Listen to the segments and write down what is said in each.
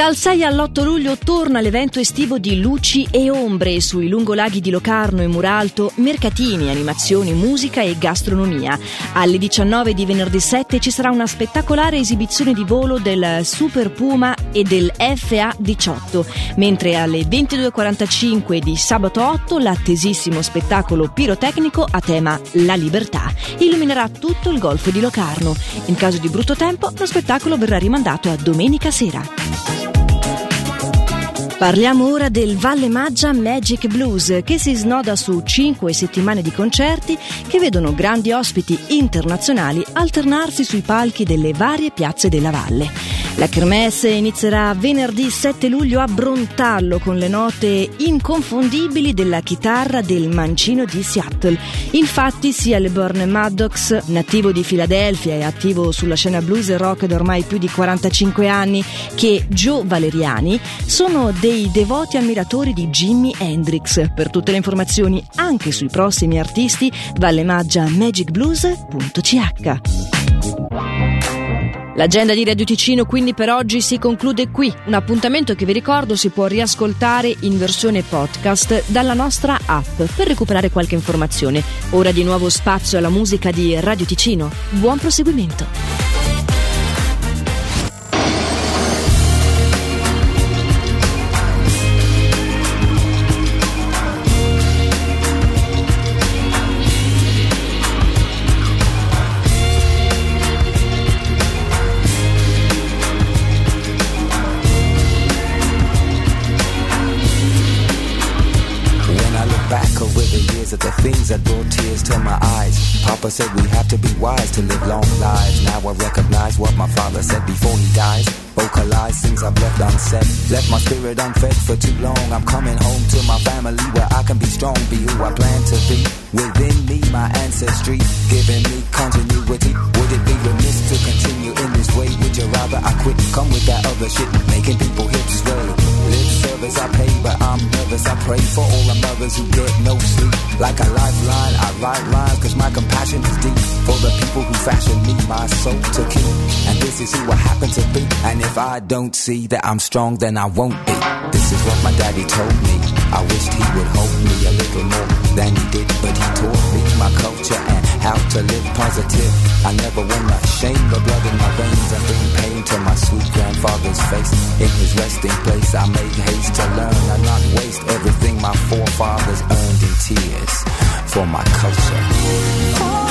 Dal 6 all'8 luglio torna l'evento estivo di Luci e Ombre sui lungolaghi di Locarno e Muralto, mercatini, animazioni, musica e gastronomia. Alle 19 di venerdì 7 ci sarà una spettacolare esibizione di volo del Super Puma e del FA18, mentre alle 22.45 di sabato 8 l'attesissimo spettacolo pirotecnico a tema La Libertà illuminerà tutto il golfo di Locarno. In caso di brutto tempo, lo spettacolo verrà rimandato a domenica sera. Parliamo ora del Valle Maggia Magic Blues che si snoda su cinque settimane di concerti che vedono grandi ospiti internazionali alternarsi sui palchi delle varie piazze della valle. La kermesse inizierà venerdì 7 luglio a Brontallo con le note inconfondibili della chitarra del mancino di Seattle. Infatti sia LeBorn Maddox, nativo di Filadelfia e attivo sulla scena blues e rock da ormai più di 45 anni, che Joe Valeriani sono dei devoti ammiratori di Jimi Hendrix. Per tutte le informazioni anche sui prossimi artisti, vallemaggiamagicblues.ch. L'agenda di Radio Ticino quindi per oggi si conclude qui. Un appuntamento che vi ricordo si può riascoltare in versione podcast dalla nostra app per recuperare qualche informazione. Ora di nuovo spazio alla musica di Radio Ticino. Buon proseguimento. Of the things that brought tears to my eyes. Papa said we have to be wise to live long lives. Now I recognize what my father said before he dies. Vocalize things I've left unsaid. Left my spirit unfed for too long. I'm coming home to my family where I can be strong, be who I plan to be. Within me, my ancestry, giving me continuity. Would it be remiss to continue in this way? Would you rather I quit? Come with that other shit, making people hips sway. Pray for all the mothers who get no sleep. Like a lifeline, I write lines cause my compassion is deep. For the people who fashion me, my soul to keep. And this is who I happen to be. And if I don't see that I'm strong, then I won't be. This is what my daddy told me I wished he would hold me a little more than he did But he taught me my culture and how to live positive. I never wanna shame the blood in my veins And bring pain to my sweet grandfather's face. In his resting place I made haste to learn And not waste everything my forefathers earned in tears for my culture. Oh.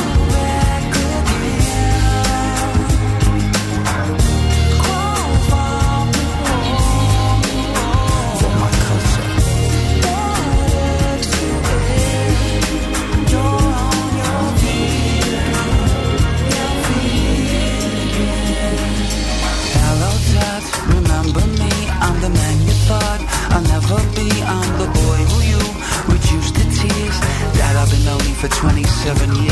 seven years.